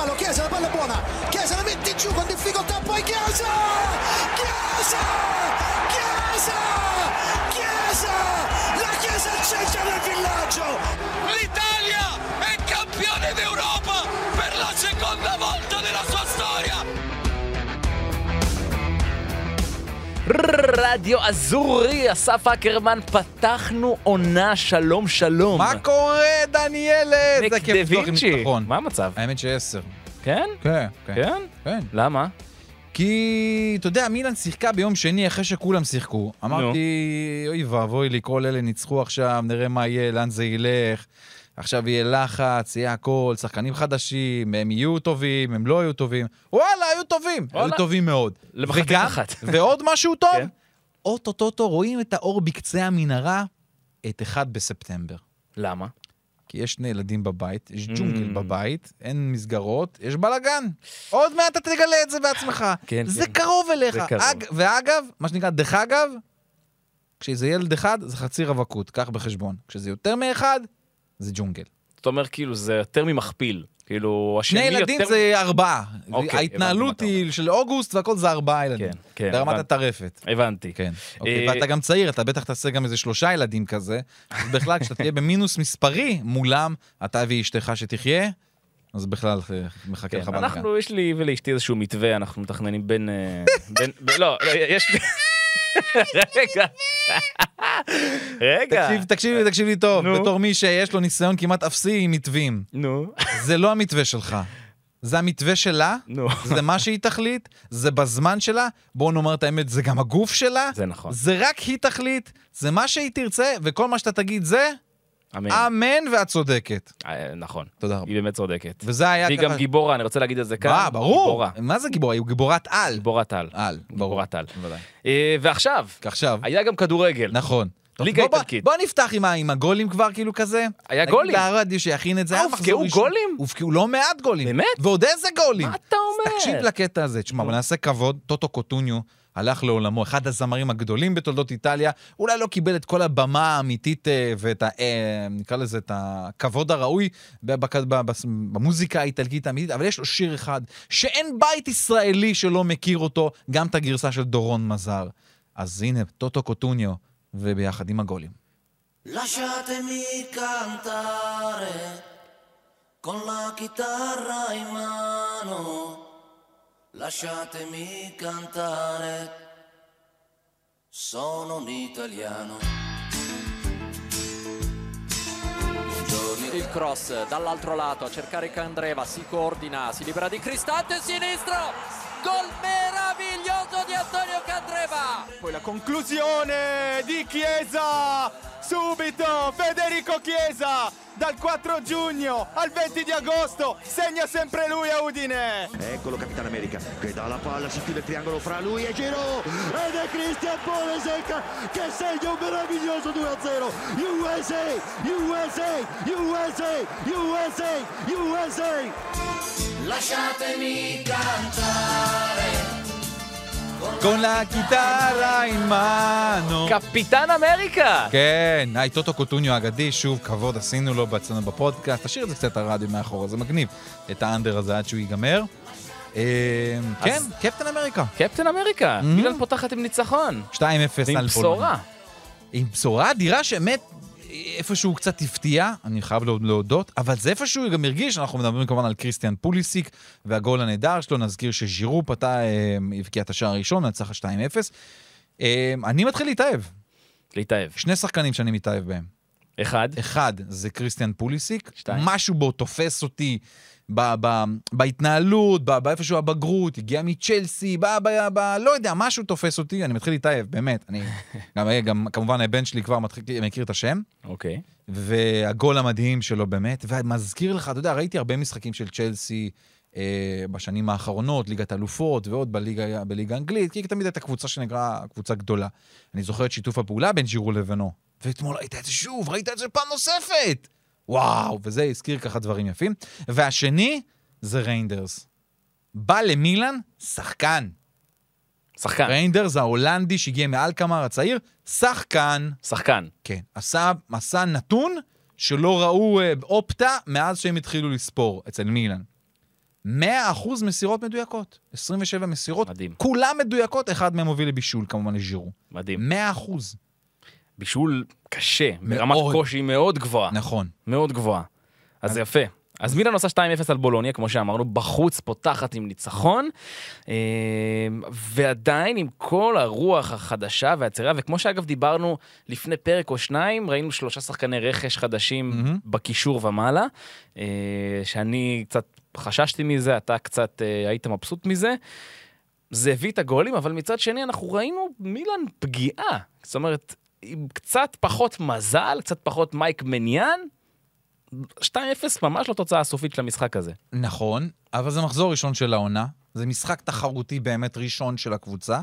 fallo, Chiesa, la palla è buona, Chiesa la mette giù con difficoltà, poi Chiesa! Chiesa! Chiesa! Chiesa! La Chiesa al centro del villaggio! L'Italia è campione d'Europa per la seconda volta רדיו אזורי, אסף אקרמן, פתחנו עונה, שלום שלום. מה קורה, דניאלת? ניק זה כיף דה וינצ'י, ניצחון. מה המצב? האמת שעשר. כן? כן, כן. כן? כן. למה? כי, אתה יודע, מילאן שיחקה ביום שני אחרי שכולם שיחקו. אמרתי, אוי ואבוי לי, כל אלה ניצחו עכשיו, נראה מה יהיה, לאן זה ילך. עכשיו יהיה לחץ, יהיה הכל, שחקנים חדשים, הם יהיו טובים, הם לא יהיו טובים. וואלה, היו טובים. וואלה. היו טובים מאוד. למחצית וגם, אחת. ועוד משהו טוב, כן. אוטוטוטו רואים את האור בקצה המנהרה, את 1 בספטמבר. למה? כי יש שני ילדים בבית, יש Mm. ג'ונגל בבית, אין מסגרות, יש בלאגן. עוד מעט אתה תגלה את זה בעצמך. כן, זה כן. קרוב אליך. זה קרוב. אג, ואגב, מה שנקרא, דרך אגב, כשזה ילד אחד, זה חצי רווקות, קח בחשבון. כשזה יותר מאחד, זה ג'ונגל. זאת אומרת, כאילו, זה יותר ממכפיל. כאילו, השני שני ילדים יותר... זה ארבעה. אוקיי, ההתנהלות היא של אוגוסט והכל זה ארבעה ילדים. כן, כן, ברמת הבנתי. הטרפת. הבנתי. כן. אוקיי, אה, ואתה גם צעיר, אתה בטח תעשה גם איזה שלושה ילדים כזה. אז בכלל, כשאתה תהיה במינוס מספרי מולם, אתה ואשתך שתחיה, אז בכלל אה, מחכה כן, לך בלאגן. אנחנו, יש לי ולאשתי איזשהו מתווה, אנחנו מתכננים בין... אה, לא, לא, יש לי... רגע. רגע. תקשיב, תקשיב לי, תקשיב לי טוב. נו. בתור מי שיש לו ניסיון כמעט אפסי עם מתווים. נו, זה לא המתווה שלך. זה המתווה שלה, נו. זה מה שהיא תחליט, זה בזמן שלה, בואו נאמר את האמת, זה גם הגוף שלה, זה נכון. זה רק היא תחליט, זה מה שהיא תרצה, וכל מה שאתה תגיד זה, אמן. אמן ואת צודקת. אה, נכון. תודה רבה. היא באמת צודקת. וזה היה והיא ככה... גם גיבורה, אני רוצה להגיד את זה כאן. מה, ברור. גיבורה. מה זה גיבורה? היא גיבורת על. גיבורת על. על, ברור. גיבורת על. אה, ועכשיו, עכשיו, היה גם כדורגל. נכון. ליגה בוא- איטלקית. בוא נפתח עם הגולים כבר, כאילו כזה. היה נגיד גולים. לרדיו שיכין את זה. אה, הובקעו ראשון. גולים? הובקעו לא מעט גולים. באמת? ועוד איזה גולים. מה אתה אומר? תקשיב לקטע הזה. תשמע, בוא נעשה כבוד, טוטו קוטוניו הלך לעולמו, אחד הזמרים הגדולים בתולדות איטליה, אולי לא קיבל את כל הבמה האמיתית אה, ואת ה... אה, נקרא לזה את הכבוד הראוי במוזיקה האיטלקית האמיתית, אבל יש לו שיר אחד שאין בית ישראלי שלא מכיר אותו, גם את הגרסה של דורון מזר. אז הנה, טוטו קוטוניו, וביחד עם הגולים. Con la chitarra in mano. Lasciatemi cantare. Sono un italiano. Il cross dall'altro lato a cercare Candreva, si coordina, si libera di Cristante, sinistro! Gol meraviglioso di Antonio Candreva! Poi la conclusione di Chiesa, subito Federico Chiesa, dal 4 giugno al 20 di agosto, segna sempre lui a Udine. Eccolo Capitan America che dà la palla, si chiude il triangolo fra lui e Giro ed è Cristian Polesec che segna un meraviglioso 2-0 USA, USA, USA, USA, USA Lasciatemi cantare. con la chitarra in mano. קפיטן אמריקה! כן, היי, טוטו קוטוניו האגדי, שוב, כבוד עשינו לו בעצמנו בפודקאסט. תשאיר את זה קצת הרדיו מאחורה, זה מגניב. את האנדר הזה עד שהוא ייגמר. אה, כן, קפטן אמריקה. קפטן אמריקה, מילן פותחת עם ניצחון. 2-0 ועם על בשורה. עם בשורה אדירה שבאמת איפשהו קצת הפתיע, אני חייב להוד- להודות, אבל זה איפשהו גם הרגיש, אנחנו מדברים כמובן על קריסטיאן פוליסיק והגול הנהדר שלו, נזכיר שז'ירו פתה, אה, הבקיע את השער הראשון, נצח 2-0. אה, אני מתחיל להתאהב, להתאהב. שני שחקנים שאני מתאהב בהם. אחד. אחד, זה קריסטיאן פוליסיק, שתיים. משהו בו תופס אותי ב- ב- בהתנהלות, ב- באיפשהו הבגרות, הגיע מצ'לסי, ב- ב- ב- לא יודע, משהו תופס אותי, אני מתחיל להתאהב, באמת. אני, גם, גם כמובן הבן שלי כבר מתחיל, מכיר את השם, אוקיי. והגול המדהים שלו באמת, ומזכיר לך, אתה יודע, ראיתי הרבה משחקים של צ'לסי אה, בשנים האחרונות, ליגת אלופות ועוד בליגה, בליגה האנגלית, כי תמיד הייתה קבוצה שנקרא קבוצה גדולה. אני זוכר את שיתוף הפעולה בין ג'ירו לבינו, ואתמול ראית את זה שוב, ראית את זה פעם נוספת! וואו, וזה הזכיר ככה דברים יפים. והשני זה ריינדרס. בא למילאן, שחקן. שחקן. ריינדרס ההולנדי שהגיע מאלקמר הצעיר, שחקן. שחקן. כן. עשה, עשה נתון שלא ראו אה, אופטה מאז שהם התחילו לספור אצל מילאן. 100% מסירות מדויקות. 27 מסירות, מדהים. כולן מדויקות, אחד מהם מוביל לבישול, כמובן לז'ירו. מדהים. 100%. בישול קשה, ברמת. קושי מאוד גבוהה. נכון. מאוד גבוהה. אז זה יפה. אז מילאן עושה 2-0 על בולוניה, כמו שאמרנו, בחוץ פותחת עם ניצחון, אה, ועדיין עם כל הרוח החדשה והצעירה, וכמו שאגב דיברנו לפני פרק או שניים, ראינו שלושה שחקני רכש חדשים מהמם. בקישור ומעלה, אה, שאני קצת חששתי מזה, אתה קצת אה, היית מבסוט מזה. זה הביא את הגולים, אבל מצד שני אנחנו ראינו מילאן פגיעה. זאת אומרת, עם קצת פחות מזל, קצת פחות מייק מניאן, 2-0 ממש לא תוצאה הסופית של המשחק הזה. נכון, אבל זה מחזור ראשון של העונה. זה משחק תחרותי באמת ראשון של הקבוצה,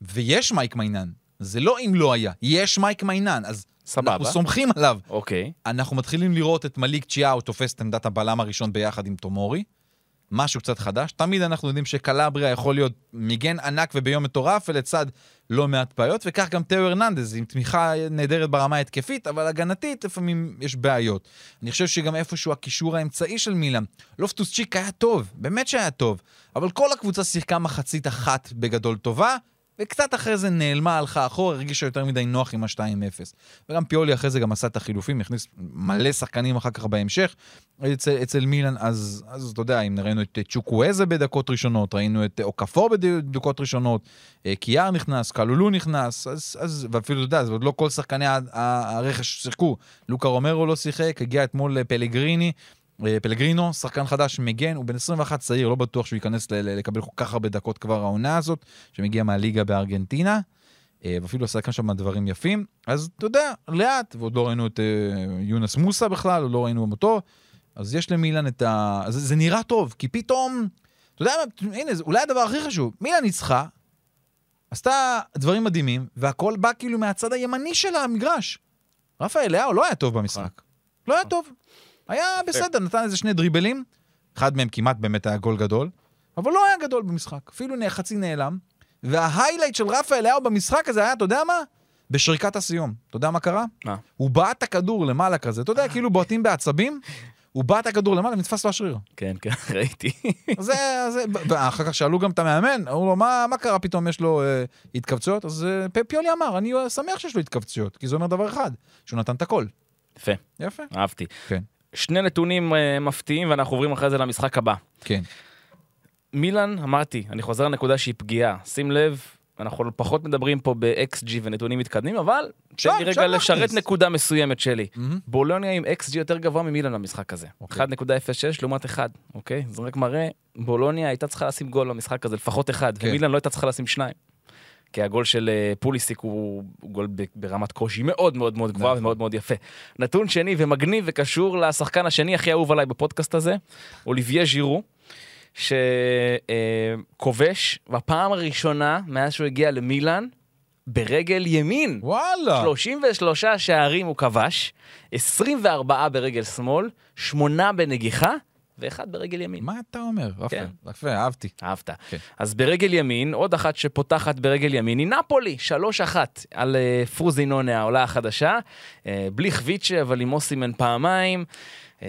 ויש מייק מיינן. זה לא אם לא היה, יש מייק מיינן, אז סבבה. אנחנו סומכים עליו. אוקיי. אנחנו מתחילים לראות את מליק צ'יאו תופס את עמדת הבלם הראשון ביחד עם תומורי. משהו קצת חדש. תמיד אנחנו יודעים שקלבריה יכול להיות מגן ענק וביום מטורף, ולצד לא מעט בעיות, וכך גם תאו הרננדז, עם תמיכה נהדרת ברמה ההתקפית, אבל הגנתית לפעמים יש בעיות. אני חושב שגם איפשהו הקישור האמצעי של מילאן, לופטוס צ'יק היה טוב, באמת שהיה טוב, אבל כל הקבוצה שיחקה מחצית אחת בגדול טובה, וקצת אחרי זה נעלמה, הלכה אחורה, הרגישה יותר מדי נוח עם ה-2-0. וגם פיולי אחרי זה גם עשה את החילופים, הכניס מלא שחקנים אחר כך בהמשך. אצל, אצל מילאן, אז, אז אתה יודע, אם ראינו את צ'וקוויזה בדקות ראשונות, ראינו את אוקפור בדקות ראשונות, אה, קיאר נכנס, קלולו נכנס, אז, אז, ואפילו, אתה יודע, זה עוד לא כל שחקני הרכש שיחקו. לוקה רומרו לא שיחק, הגיע אתמול פלגריני, אה, פלגרינו, שחקן חדש, מגן, הוא בן 21 צעיר, לא בטוח שהוא ייכנס לקבל כל כך הרבה דקות כבר העונה הזאת, שמגיע מהליגה בארגנטינה, אה, ואפילו עשה כאן שם דברים יפים. אז אתה יודע, לאט, ועוד לא ראינו את אה, יונס מוסה בכלל, עוד לא ראינו אותו, אז יש למילן את ה... אז זה נראה טוב, כי פתאום, אתה יודע מה, הנה, זה אולי הדבר הכי חשוב, מילן ניצחה, עשתה דברים מדהימים, והכל בא כאילו מהצד הימני של המגרש. רפאל לאהו לא היה טוב במשחק. לא היה טוב. היה בסדר, נתן איזה שני דריבלים, אחד מהם כמעט באמת היה גול גדול, אבל לא היה גדול במשחק, אפילו חצי נעלם. וההיילייט של רפאל לאהו במשחק הזה היה, אתה יודע מה? בשריקת הסיום. אתה יודע מה קרה? מה? הוא בעט את הכדור למעלה כזה, אתה יודע, כאילו בועטים בעצבים, הוא בעט את הכדור למעלה ונתפס לו השריר. כן, כן, ראיתי. זה, זה, ואחר כך שאלו גם את המאמן, אמרו לו, מה, מה קרה פתאום יש לו אה, התכווצויות? אז אה, פיולי אמר, אני אה, שמח שיש לו התכווצויות, כי זה אומר דבר אחד, שהוא נתן את הכל. יפה, יפה. אהבתי. כן. שני נתונים אה, מפתיעים, ואנחנו עוברים אחרי זה למשחק הבא. כן. מילאן, אמרתי, אני חוזר לנקודה שהיא פגיעה. שים לב, אנחנו פחות מדברים פה ב-XG ונתונים מתקדמים, אבל תן לי רגע לשרת להכניס. נקודה מסוימת שלי. מהמם. בולוניה עם XG יותר גבוה ממילאן במשחק הזה. אוקיי. 1.06 לעומת 1, אוקיי? זה רק מראה, בולוניה הייתה צריכה לשים גול במשחק הזה, לפחות אחד, כן. ומילאן לא הייתה צריכה לשים שניים. כי הגול של אה, פוליסיק הוא הוא גול ברמת קושי מאוד מאוד מאוד גבוהה נכון. ומאוד מאוד יפה. נתון שני ומגניב וקשור לשחקן השני הכי אהוב עליי בפודקאסט הזה, אוליביה ז'ירו, שכובש בפעם הראשונה מאז שהוא הגיע למילאן, ברגל ימין. וואלה. 33 שערים הוא כבש, 24 ברגל שמאל, 8 בנגיחה ואחד ברגל ימין. מה אתה אומר? כן. יפה, אהבתי. אהבת. כן. אז ברגל ימין, עוד אחת שפותחת ברגל ימין היא נפולי, 3-1 על אה, פרוזינונה, העולה החדשה. אה, בלי חביצ'ה, אבל עם אוסימן פעמיים. אה,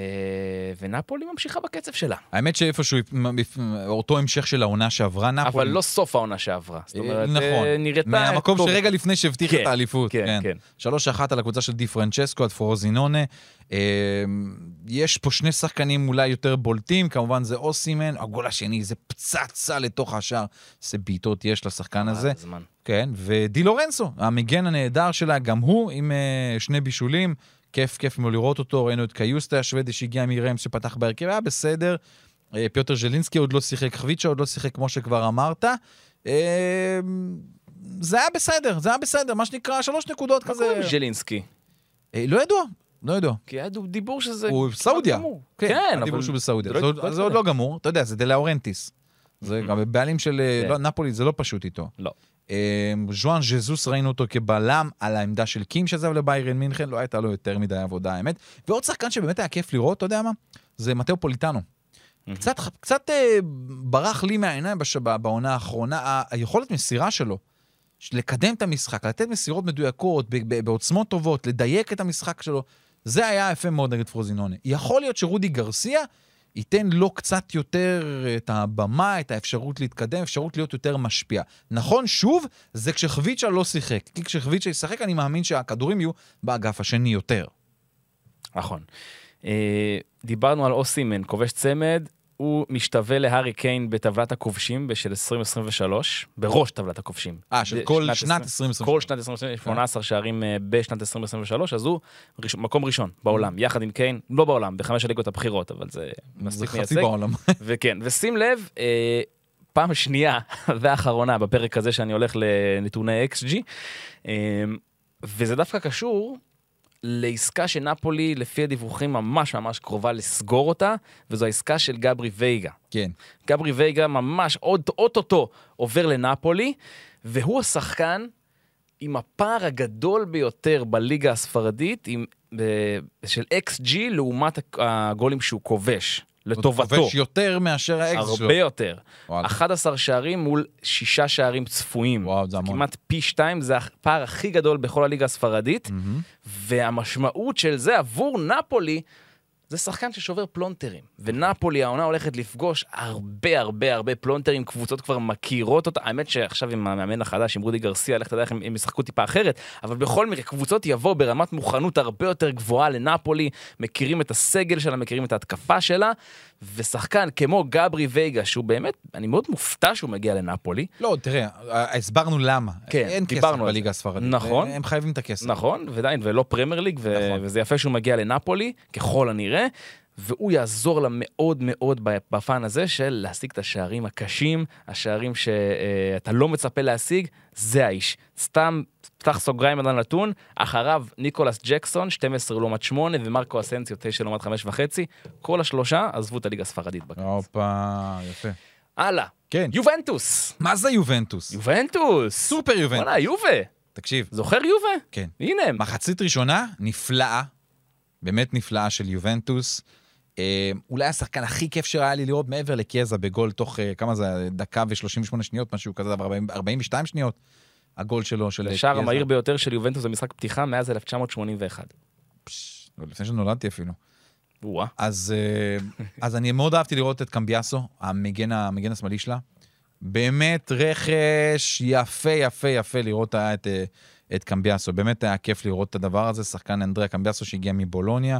ונפולי ממשיכה בקצב שלה. האמת שאיפשהו, אותו המשך של העונה שעברה, נפולי. אבל לא סוף העונה שעברה. זאת אומרת, נכון. אה, נראתה... מהמקום. שרגע לפני שהבטיח כן, את האליפות. כן, כן. שלוש אחת על הקבוצה של די פרנצ'סקו, על פרוזינונה. אה, יש פה שני שחקנים אולי יותר בולטים, כמובן זה אוסימן, הגול השני זה פצצה לתוך השער. איזה בעיטות יש לשחקן הזה. אה. כן, ודי לורנסו, המגן הנהדר שלה, גם הוא עם שני בישולים. כיף, כיף מאוד לראות אותו. ראינו את קיוסטה השוודי שהגיע מרמס שפתח בהרכב, היה בסדר. Uh, פיוטר ז'לינסקי עוד לא שיחק, חביצ'ה עוד לא שיחק, כמו שכבר אמרת. Uh, זה היה בסדר, זה היה בסדר, מה שנקרא, שלוש נקודות מה כזה. קורה עם ז'לינסקי? אה, לא ידוע, לא ידוע. כי היה דיבור שזה... הוא כמעט סעודיה. גמור. כן, כן, הדיבור אבל... שהוא בסעודיה. זה זה לא- לא זה עוד. לא גמור, אתה יודע, זה דלאורנטיס. זה גם בעלים של אה, כן. לא, נפולי, זה לא פשוט איתו. לא. אה, ז'ואן ז'סוס ראינו אותו כבלם על העמדה של קים שעזב לביירן מינכן, לא הייתה לו יותר מדי עבודה, האמת. ועוד שחקן שבאמת היה כיף לראות, אתה יודע מה? זה מתאו פוליטנו. קצת, קצת אה, ברח לי מהעיניים בש... ב- בעונה האחרונה, היכולת מסירה שלו, של לקדם את המשחק, לתת מסירות מדויקות, ב- ב- בעוצמות טובות, לדייק את המשחק שלו, זה היה יפה מאוד נגד פרוזינונה. יכול להיות שרודי גרסיה ייתן לו קצת יותר את הבמה, את האפשרות להתקדם, אפשרות להיות יותר משפיע. נכון, שוב, זה כשחביצ'ה לא שיחק. כי כשחביצ'ה ישחק, אני מאמין שהכדורים יהיו באגף השני יותר. נכון. אה, דיברנו על אוסימן, כובש צמד, הוא משתווה להארי קיין בטבלת הכובשים בשל 2023, בראש טבלת הכובשים. אה, של כל שנת שנת 20, 2023. כל שנת 2023, 18 שערים אה, בשנת 2023, אז הוא ראש- מקום ראשון בעולם, יחד עם קיין, לא בעולם, בחמש הליגות הבכירות, אבל זה זה מספיק חצי מייצג. בעולם. וכן, ושים לב, אה, פעם שנייה ואחרונה בפרק הזה שאני הולך לנתוני XG, אה, וזה דווקא קשור לעסקה שנפולי, לפי הדיווחים, ממש ממש קרובה לסגור אותה, וזו העסקה של גברי וייגה. כן. גברי וייגה ממש עוד אוטוטו עובר לנפולי, והוא השחקן עם הפער הגדול ביותר בליגה הספרדית עם, ב, של XG לעומת הגולים שהוא כובש, לטובתו. הוא כובש יותר מאשר האקס שלו. הרבה יותר. וואלה. 11 שערים מול שישה שערים צפויים. וואו, זה המון. כמעט פי שתיים, זה הפער הכי גדול בכל הליגה הספרדית. והמשמעות של זה עבור נפולי, זה שחקן ששובר פלונטרים. ונפולי העונה הולכת לפגוש הרבה הרבה הרבה פלונטרים, קבוצות כבר מכירות אותה. האמת שעכשיו עם המאמן החדש, עם רודי גרסיה, לך תדע איך הם, הם ישחקו טיפה אחרת, אבל בכל מקרה, קבוצות יבואו ברמת מוכנות הרבה יותר גבוהה לנפולי, מכירים את הסגל שלה, מכירים את ההתקפה שלה, ושחקן כמו גברי וייגה, שהוא באמת, אני מאוד מופתע שהוא מגיע לנפולי, לא, תראה, הסברנו למה. כן, אין כסף. בליגה הספרדית. נכון. הם חייבים את הכסף. נכון, ועדיין, ולא פרמייר ליג, ו- נכון. וזה יפה שהוא מגיע לנפולי, ככל הנראה, והוא יעזור לה מאוד מאוד בפן הזה של להשיג את השערים הקשים, השערים שאתה לא מצפה להשיג, זה האיש. סתם, פתח סוגריים על הנתון, אחריו ניקולס ג'קסון, 12 לעומת 8, ומרקו אסנציו, 9 לעומת 5 וחצי, כל השלושה עזבו את הליגה הספרדית בקיץ. הופה, יפה. הלאה, כן. יובנטוס. מה זה יובנטוס? יובנטוס. סופר יובנטוס. וואלה, יובה. תקשיב, זוכר יובה? כן. הנה הם. מחצית ראשונה נפלאה, באמת נפלאה של יובנטוס. אה, אולי השחקן הכי כיף שהיה לי לראות מעבר לקיאזה בגול תוך, אה, כמה זה, דקה ו-38 שניות, משהו כזה, אבל 40 42 שניות, הגול שלו, של השער קיאזה. המהיר ביותר של יובנטוס במשחק פתיחה מאז 1981. פש, לפני שנולדתי אפילו. וואה. אז, אה, אז אני מאוד אהבתי לראות את קמביאסו, המגן, המגן השמאלי שלה. באמת רכש יפה, יפה, יפה לראות את, אה, את קמביאסו. באמת היה כיף לראות את הדבר הזה. שחקן אנדריה קמביאסו שהגיע מבולוניה.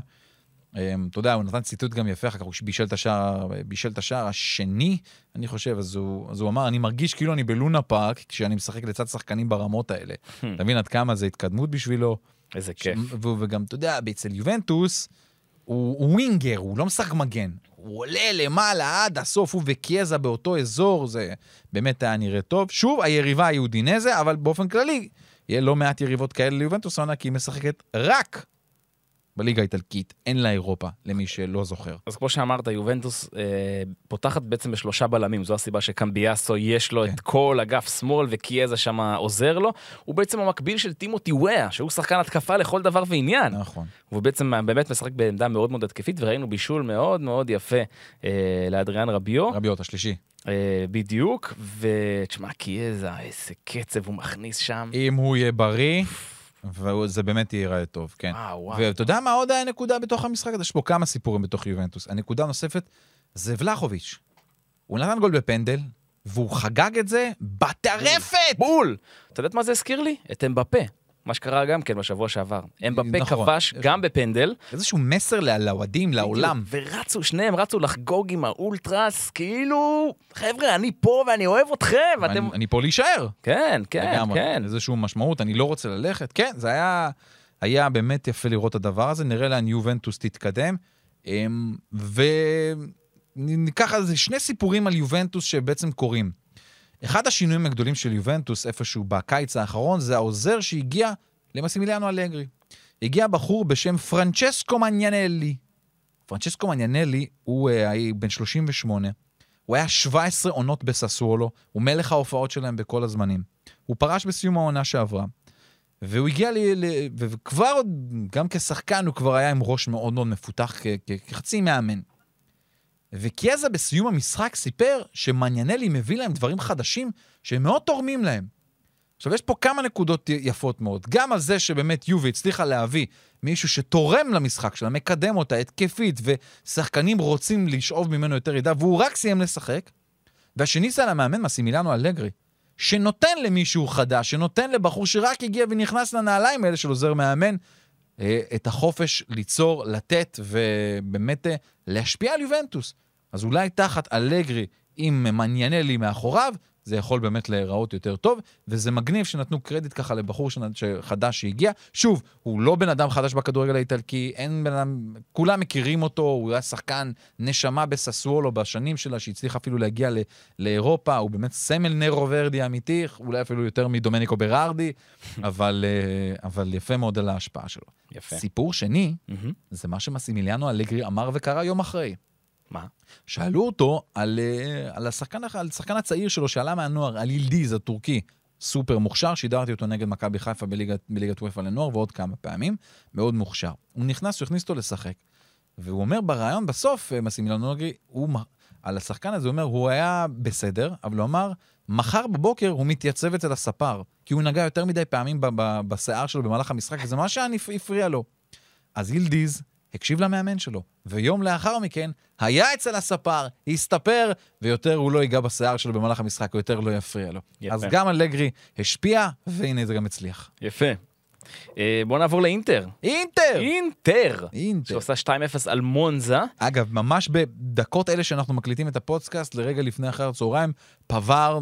אה, אתה יודע, הוא נתן ציטוט גם יפה, אחר כך הוא בישל את השער, בישל את השער השני, אני חושב, אז הוא, אז הוא אמר, אני מרגיש כאילו אני בלונה פארק, כשאני משחק לצד שחקנים ברמות האלה. אתה מבין עד כמה זה התקדמות בשבילו? איזה כיף. ש- וגם, אתה יודע, אצל יובנטוס, הוא, הוא ווינגר, הוא לא משחק מגן. הוא עולה למעלה עד הסוף, הוא וקיאזה באותו אזור, זה באמת היה נראה טוב. שוב, היריבה היא אודינזה, אבל באופן כללי, יהיה לא מעט יריבות כאלה ליובנטוס העונה, כי היא משחקת רק בליגה האיטלקית, אין לה אירופה, למי שלא זוכר. אז כמו שאמרת, יובנטוס אה, פותחת בעצם בשלושה בלמים, זו הסיבה שקמביאסו יש לו כן. את כל אגף שמאל וקיאזה שם עוזר לו. הוא בעצם המקביל של טימותי וואה, שהוא שחקן התקפה לכל דבר ועניין. נכון. והוא בעצם באמת משחק בעמדה מאוד מאוד התקפית, וראינו בישול מאוד מאוד יפה אה, לאדריאן רביו. רביות השלישי. אה, בדיוק, ותשמע, קיאזה, איזה קצב הוא מכניס שם. אם הוא יהיה בריא, וזה באמת ייראה טוב, כן. וואו, וואו. ואתה יודע מה עוד היה נקודה בתוך המשחק הזה? יש פה כמה סיפורים בתוך יובנטוס. הנקודה הנוספת זה ולחוביץ'. הוא נתן גול בפנדל, והוא חגג את זה בטרפת! בול! אתה יודעת מה זה הזכיר לי? את אמבפה. מה שקרה גם כן בשבוע שעבר. אמבפה נכון. כבש גם בפנדל. איזשהו מסר לאוהדים, לעולם. ורצו, שניהם רצו לחגוג עם האולטרס, כאילו, חבר'ה, אני פה ואני אוהב אתכם, ואתם... אני, אני פה להישאר. כן, כן, לגמרי. כן. איזשהו משמעות, אני לא רוצה ללכת. כן, זה היה, היה באמת יפה לראות את הדבר הזה, נראה לאן יובנטוס תתקדם. אמ, וניקח על זה שני סיפורים על יובנטוס שבעצם קורים. אחד השינויים הגדולים של יובנטוס, איפשהו בקיץ האחרון, זה העוזר שהגיע למסימיליאנו אלגרי. הגיע בחור בשם פרנצ'סקו מניאנלי. פרנצ'סקו מניאנלי הוא אה, היה בן 38, הוא היה 17 עונות בססוולו, הוא מלך ההופעות שלהם בכל הזמנים. הוא פרש בסיום העונה שעברה, והוא הגיע ל... ל וכבר גם כשחקן, הוא כבר היה עם ראש מאוד מאוד מפותח כחצי מאמן. וקיאזה בסיום המשחק סיפר שמניאנלי מביא להם דברים חדשים שהם מאוד תורמים להם. עכשיו, יש פה כמה נקודות יפות מאוד. גם על זה שבאמת יובי הצליחה להביא מישהו שתורם למשחק שלה, מקדם אותה התקפית, ושחקנים רוצים לשאוב ממנו יותר ידע, והוא רק סיים לשחק. והשני זה על המאמן מסימילנו אלגרי, שנותן למישהו חדש, שנותן לבחור שרק הגיע ונכנס לנעליים האלה של עוזר מאמן, את החופש ליצור, לתת ובאמת אה, להשפיע על יובנטוס. אז אולי תחת אלגרי עם מניאנלי מאחוריו, זה יכול באמת להיראות יותר טוב, וזה מגניב שנתנו קרדיט ככה לבחור חדש שהגיע. שוב, הוא לא בן אדם חדש בכדורגל האיטלקי, אין בן אדם, כולם מכירים אותו, הוא היה שחקן נשמה בססוולו בשנים שלה, שהצליח אפילו להגיע ל- לאירופה, הוא באמת סמל נרו ורדי אמיתי, אולי אפילו יותר מדומניקו ברארדי, אבל, אה, אבל יפה מאוד על ההשפעה שלו. יפה. סיפור שני, מהמם. זה מה שמסימיליאנו אלגרי אמר וקרה יום אחרי. מה? שאלו אותו על, אה, על, השחקן, על השחקן הצעיר שלו שעלה מהנוער, על ילדיז הטורקי, סופר מוכשר, שידרתי אותו נגד מכבי חיפה בליגת, בליגת וופא לנוער ועוד כמה פעמים, מאוד מוכשר. הוא נכנס, הוא הכניס אותו לשחק. והוא אומר בריאיון בסוף, אה, מסימילנו אלגרי, הוא, על השחקן הזה, הוא אומר, הוא היה בסדר, אבל הוא אמר, מחר בבוקר הוא מתייצב אצל הספר, כי הוא נגע יותר מדי פעמים בשיער שלו במהלך המשחק, וזה מה שהפריע לו. אז ילדיז הקשיב למאמן שלו, ויום לאחר מכן היה אצל הספר, הסתפר, ויותר הוא לא ייגע בשיער שלו במהלך המשחק, או יותר לא יפריע לו. יפה. אז גם אלגרי השפיע, והנה זה גם הצליח. יפה. אה, בוא נעבור לאינטר. אינטר! אינטר! אינטר. שעושה 2-0 על מונזה. אגב, ממש בדקות אלה שאנחנו מקליטים את הפודקאסט, לרגע לפני אחר הצהריים, פבר,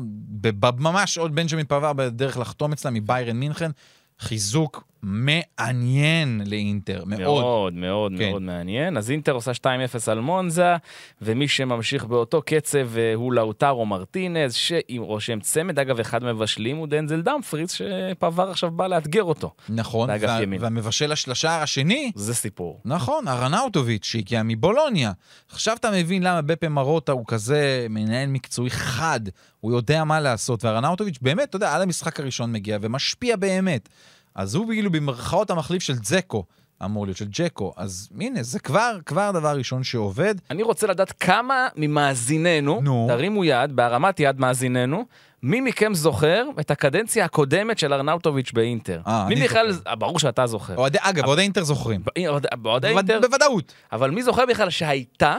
ממש עוד בנג'מין פבר בדרך לחתום אצלם מביירן מינכן, חיזוק מעניין לאינטר, מאוד. מאוד מאוד כן. מאוד מעניין. אז אינטר עושה 2-0 על מונזה, ומי שממשיך באותו קצב אה, הוא לאוטרו מרטינז, שעם רושם צמד, אגב, אחד מבשלים הוא דנזל דמפריס, שפבר עכשיו בא לאתגר אותו. נכון, וה-. והמבשל של השער השני, זה סיפור. נכון, ארנאוטוביץ', שהגיע מבולוניה. עכשיו אתה מבין למה בפה מרוטה הוא כזה מנהל מקצועי חד, הוא יודע מה לעשות, וארנאוטוביץ' באמת, אתה יודע, על המשחק הראשון מגיע ומשפיע באמת. אז הוא כאילו במרכאות המחליף של זקו, אמור להיות של ג'קו. אז הנה, זה כבר, כבר דבר ראשון שעובד. אני רוצה לדעת כמה ממאזיננו, נו. תרימו יד, בהרמת יד מאזיננו, מי מכם זוכר את הקדנציה הקודמת של ארנאוטוביץ' באינטר? אה, מי אני בכלל, זוכר. אה, ברור שאתה זוכר. אוהדי, אגב, אוהדי אינטר זוכרים. ב- אוהד- באוהדי בווד- אינטר, בוודאות. אבל מי זוכר בכלל שהייתה,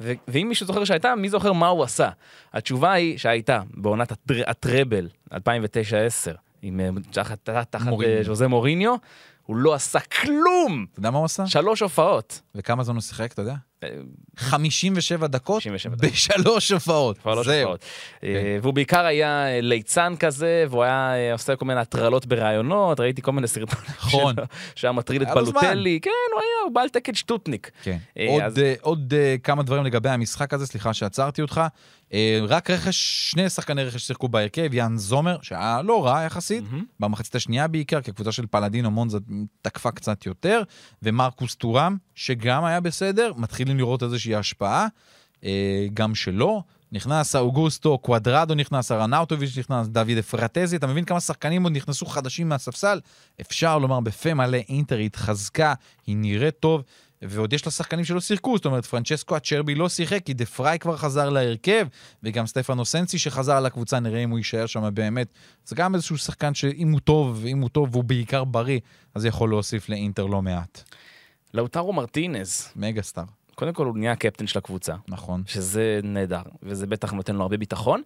ו- ואם מישהו זוכר שהייתה, מי זוכר מה הוא עשה? התשובה היא שהייתה בעונת הטר- הטראבל, 2009-10, עם אה, תחת תחת. אה, ז'וזה מוריניו, הוא לא עשה כלום! אתה יודע מה הוא עשה? שלוש הופעות. וכמה זמן הוא שיחק, אתה יודע? אה, 57 דקות 57 דקות. בשלוש הופעות. לא זהו. אה, והוא בעיקר היה אה, ליצן כזה, והוא היה אה, עושה כל מיני הטרלות בראיונות, ראיתי כל מיני סרטונים נכון. שהיה מטריד את. בלוטלי, כן, הוא היה, הוא בעל תקן שטוטניק. כן. אה, עוד, אה, אה, כמה דברים לגבי המשחק הזה, סליחה שעצרתי אותך. אה, רק רכש, שני שחקני רכש שיחקו בהרכב, יאן זומר, שהיה לא רע יחסית, מהמם. במחצית השנייה בעיקר, כי הקבוצה של פלדינו מונזה תקפה קצת יותר, ומרקוס טורם, שגם היה בסדר, מתחילים לראות איזושהי השפעה, אה, גם שלו. נכנס אוגוסטו, קוואדרדו נכנס, ארנאוטוביץ' נכנס, דוד אפרטזי, אתה מבין כמה שחקנים עוד נכנסו חדשים מהספסל? אפשר לומר בפה מלא, אינטר התחזקה, היא נראית טוב, ועוד יש לה שחקנים שלא שיחקו, זאת אומרת, פרנצ'סקו הצ'רבי לא שיחק, כי דה פריי כבר חזר להרכב, וגם סטפנו סנסי שחזר לקבוצה, נראה אם הוא יישאר שם באמת. זה גם איזשהו שחקן שאם הוא טוב, אם הוא טוב והוא בעיקר בריא, אז יכול להוסיף לאינטר לא מעט. לאוטרו מרטינז, מגה סטאר, קודם כל הוא נהיה הקפטן של הקבוצה, נכון. שזה נהדר, וזה בטח נותן לו הרבה ביטחון.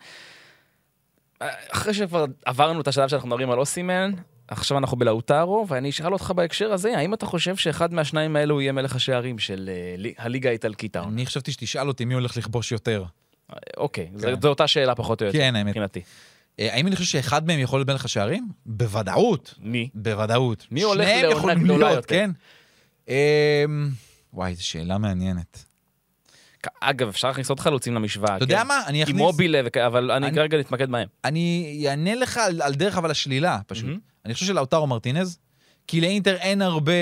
אחרי שכבר עברנו את השלב שאנחנו מדברים על אוסימן, עכשיו אנחנו בלאוטרו, ואני אשאל אותך בהקשר הזה, האם אתה חושב שאחד מהשניים האלו יהיה מלך השערים של אה, לי- הליגה האיטלקית? אני חשבתי שתשאל אותי מי הולך לכבוש יותר. אוקיי, זו כן. זו אותה שאלה פחות או יותר, כן. מבחינתי. אה, האם אני חושב שאחד מהם יכול להיות מלך השערים? בוודאות. מי? בוודאות. מי הולך לעונה גדולה יותר? כן. אמ, וואי, זו שאלה מעניינת. אגב, אפשר להכניס עוד חלוצים למשוואה. אתה יודע כן? מה? אני אכניס... אימובילה, וכ- אבל אני כרגע נתמקד בהם. אני אענה לך על דרך אבל השלילה, פשוט. אני חושב שלאוטרו מרטינז, כי לאינטר אין הרבה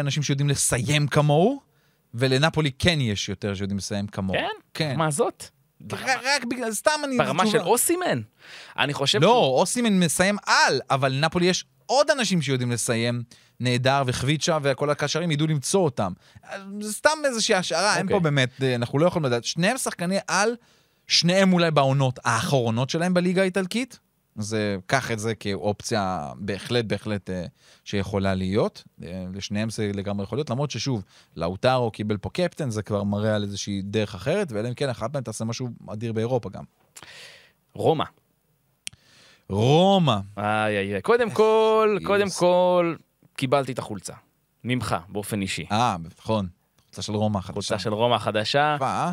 אנשים שיודעים לסיים כמוהו, ולנפולי כן יש יותר שיודעים לסיים כמוהו. כן? כן. מה זאת? רק, רק בגלל, סתם אני... ברמה של. אוסימן? אני חושב... לא, שהוא- אוסימן מסיים על, אבל לנפולי יש עוד אנשים שיודעים לסיים נהדר, וחביצ'ה וכל הקשרים ידעו למצוא אותם. זה סתם איזושהי השערה, אין אוקיי. פה באמת, אה, אנחנו לא יכולים לדעת. שניהם שחקני על, שניהם אולי בעונות האחרונות שלהם בליגה האיטלקית, אז קח את זה כאופציה בהחלט, בהחלט אה, שיכולה להיות. אה, לשניהם זה לגמרי יכול להיות, למרות ששוב, לאוטרו קיבל פה קפטן, זה כבר מראה על איזושהי דרך אחרת, ואלא אם כן אחת מהן תעשה משהו אדיר באירופה גם. רומא. רומא. איי איי איי. קודם כל. קודם כל, קיבלתי את החולצה. ממך, באופן אישי. אה, נכון. חולצה של רומא החדשה. חולצה של רומא החדשה. מה,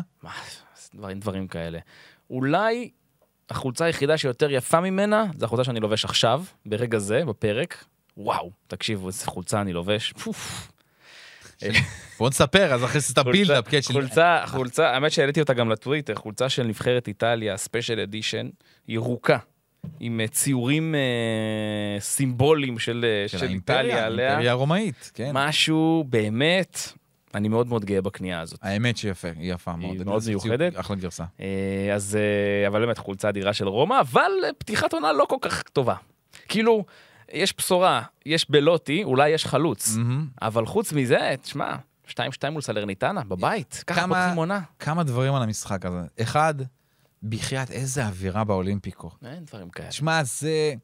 דברים, דברים כאלה. אולי החולצה היחידה שיותר יפה ממנה, זה החולצה שאני לובש עכשיו, ברגע זה, בפרק. וואו, תקשיבו, איזה חולצה אני לובש. פוף. בוא נספר, אז אחרי זה את ה build-up, כן, של... חולצה, חולצה, האמת שהעליתי אותה גם לטוויטר, חולצה של נבחרת איטליה, special edition, ירוקה, עם אה, ציורים אה, סימבוליים של, אה, של, איטליה עליה. האימפריה הרומאית, כן. משהו באמת, אני מאוד מאוד גאה בקנייה הזאת. האמת שיפה, היא יפה מאוד. מאוד זה ציור- מיוחדת. אחלה גרסה. אה, אז, אה, אבל באמת חולצה אדירה של רומא, אבל אה, פתיחת עונה לא כל כך טובה. כאילו, יש בשורה, יש בלוטי, אולי יש חלוץ, מהמם. אבל חוץ מזה, תשמע, 2-2 מול סלרניטנה, בבית, ככה פותחים עונה. כמה דברים על המשחק הזה. אחד, בחייאת, איזה אווירה באולימפיקו. אין דברים כאלה. תשמע, זה...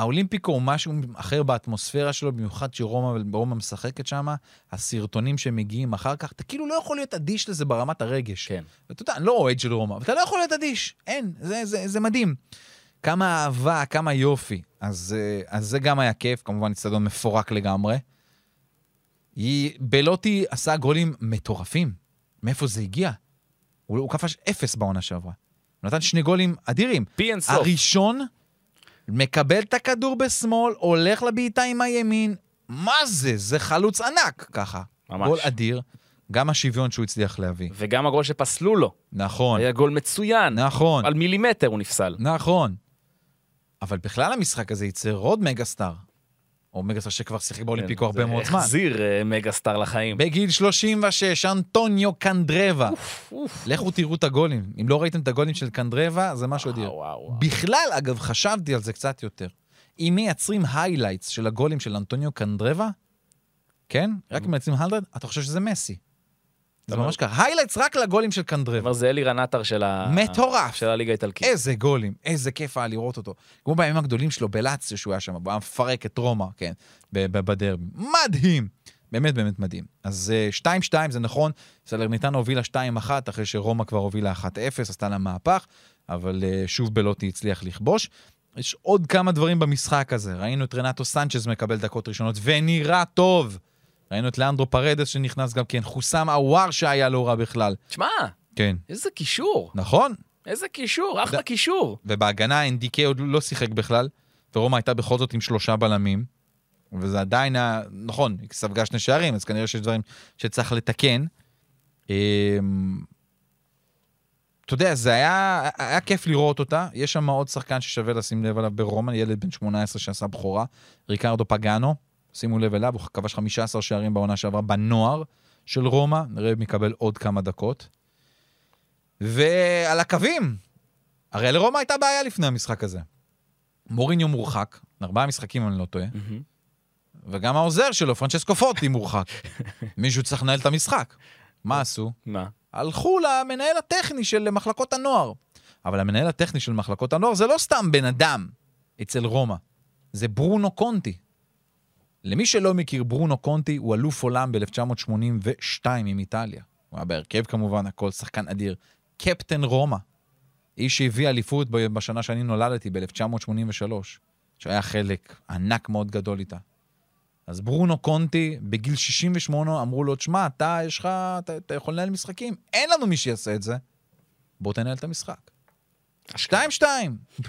האולימפיקו הוא משהו אחר באטמוספירה שלו, במיוחד שרומא רומא משחקת שם, הסרטונים שמגיעים אחר כך, אתה כאילו לא יכול להיות אדיש לזה ברמת הרגש. כן. אתה יודע, אני לא אוהד של רומא, אבל אתה לא יכול להיות אדיש. אין, זה, זה, זה מדהים. כמה אהבה, כמה יופי. אז, אה, אז זה גם היה כיף, כמובן אצטדיון מפורק לגמרי. היא, בלוטי עשה גולים מטורפים. מאיפה זה הגיע? הוא, הוא כבש אפס בעונה שעברה. הוא נתן שני גולים אדירים. פי אין סוף. מקבל את הכדור בשמאל, הולך לבעיטה עם הימין. מה זה? זה חלוץ ענק, ככה. ממש. גול אדיר. גם השוויון שהוא הצליח להביא. וגם הגול שפסלו לו, נכון, היה גול מצוין. נכון, על מילימטר הוא נפסל. נכון. אבל בכלל המשחק הזה ייצר עוד מגה-סטאר. או מגה-סטאר שכבר שיחק באולימפיקו הרבה כן, זה מאוד זמן. החזיר אה, מגה סטאר לחיים. בגיל 36, אנטוניו קנדרבה. לכו תראו את הגולים. אם לא ראיתם את הגולים של קנדרבה, זה משהו אדיר. בכלל, אגב, חשבתי על זה קצת יותר. אם מייצרים highlights של הגולים של אנטוניו קנדרבה, כן? רק אם מייצרים highlights, אתה חושב שזה מסי. זה ממש ככה. highlights רק לגולים של קנדרבה. כלומר, זה אלירן עטר של ה... מטורף. של הליגה האיטלקית. איזה גולים, איזה כיף היה לראות אותו. כמו בימים הגדולים שלו בלאציו שהוא היה שם, הוא היה מפרק את רומא, כן, בדרבי. מדהים. באמת באמת מדהים. אז אה, 2-2 זה נכון, סלרניטנה הובילה 2-1 אחרי שרומא כבר הובילה 1-0, עשתה לה מהפך, אבל אה, שוב בלוטי הצליח לכבוש. יש עוד כמה דברים במשחק הזה. ראינו את רנטו סנצ'ז מקבל דקות ראשונות ונראה טוב. ראינו את לאנדרו פרדס שנכנס גם כן, חוסם עוואר שהיה לא רע בכלל. תשמע, כן. איזה קישור. נכון, איזה קישור, אחלה קישור. ובהגנה NDK עוד לא שיחק בכלל, ורומא הייתה בכל זאת עם שלושה בלמים, וזה עדיין היה, נכון, היא ספגה שני שערים, אז כנראה שיש דברים שצריך לתקן. אמ, אתה יודע, זה היה, היה כיף לראות אותה. יש שם עוד שחקן ששווה לשים לב עליו ברומא, ילד בן 18 שעשה בכורה, ריקרדו פגאנו. שימו לב אליו, הוא כבש 15 שערים בעונה שעברה בנוער של רומא, נראה אם יקבל עוד כמה דקות. ועל הקווים, הרי לרומא הייתה בעיה לפני המשחק הזה. מוריניו מורחק, ארבעה משחקים אם אני לא טועה, מהמם. וגם העוזר שלו, פרנצ'סקו פוטי, מורחק. מישהו צריך לנהל את המשחק. מה עשו? מה? הלכו למנהל הטכני של מחלקות הנוער. אבל המנהל הטכני של מחלקות הנוער זה לא סתם בן אדם אצל רומא, זה ברונו קונטי. למי שלא מכיר, ברונו קונטי הוא אלוף עולם ב-1982 עם איטליה. הוא היה בהרכב כמובן, הכל שחקן אדיר. קפטן רומא. איש שהביא אליפות בשנה שאני נולדתי, ב-1983, שהיה חלק ענק מאוד גדול איתה. אז ברונו קונטי, בגיל 68, אמרו לו, תשמע, אתה, יש לך, אתה, אתה יכול לנהל משחקים. אין לנו מי שיעשה את זה. בוא תנהל את המשחק. 2-2,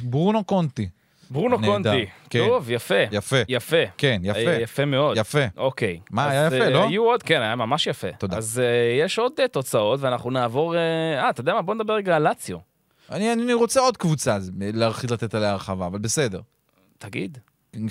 ברונו קונטי. ברונו קונטי. כן. טוב, יפה. יפה. יפה. כן, יפה. אה, יפה מאוד. יפה. אוקיי. מה, היה יפה, אה, לא? היו עוד, כן, היה ממש יפה. תודה. אז אה, יש עוד תוצאות, ואנחנו נעבור... אה, אתה יודע מה? בוא נדבר רגע על לאציו. אני, אני רוצה עוד קבוצה, להרחיב לתת עליה הרחבה, אבל בסדר. תגיד.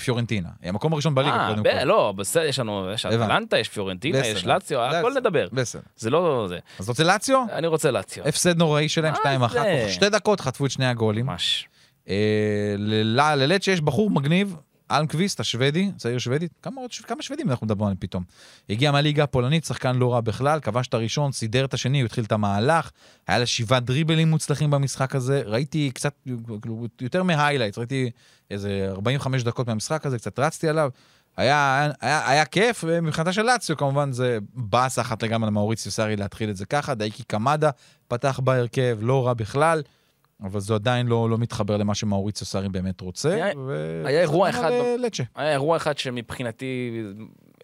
פיורנטינה. היא המקום הראשון בליגה, קודם כל. לא, בסדר, יש לנו, יש. אטלנטה, יש פיורנטינה. יש לאציו, הכל. נדבר. בסדר. זה לא זה. אז אתה רוצה לאציו? אני רוצה לאציו. הפסד נוראי שלהם, מה 2-1, זה? תוך שתי דקות חטפו את שני הגולים. ממש. אה, ל- ללד שיש בחור מגניב, אלמקוויסט, השוודי, צעיר שוודי, כמה, שוודים אנחנו מדברים עליהם פתאום. הגיע מהליגה הפולנית, שחקן לא רע בכלל, כבש את הראשון, סידר את השני, הוא התחיל את המהלך, היה לה שבעה דריבלים מוצלחים במשחק הזה, ראיתי קצת, כאילו, יותר מהיילייטס, ראיתי איזה 45 דקות מהמשחק הזה, קצת רצתי עליו. היה, היה, היה כיף, ומבחינתה של לאציו כמובן זה באסה אחת לגמרי למאוריציו סארי להתחיל את זה ככה, דייקי קמדה פתח בהרכב, לא רע בכלל, אבל זה עדיין לא, לא מתחבר למה שמאוריציו סארי באמת רוצה. היה- ו... היה אירוע אחד ב- ללצ'ה. היה אירוע אחד שמבחינתי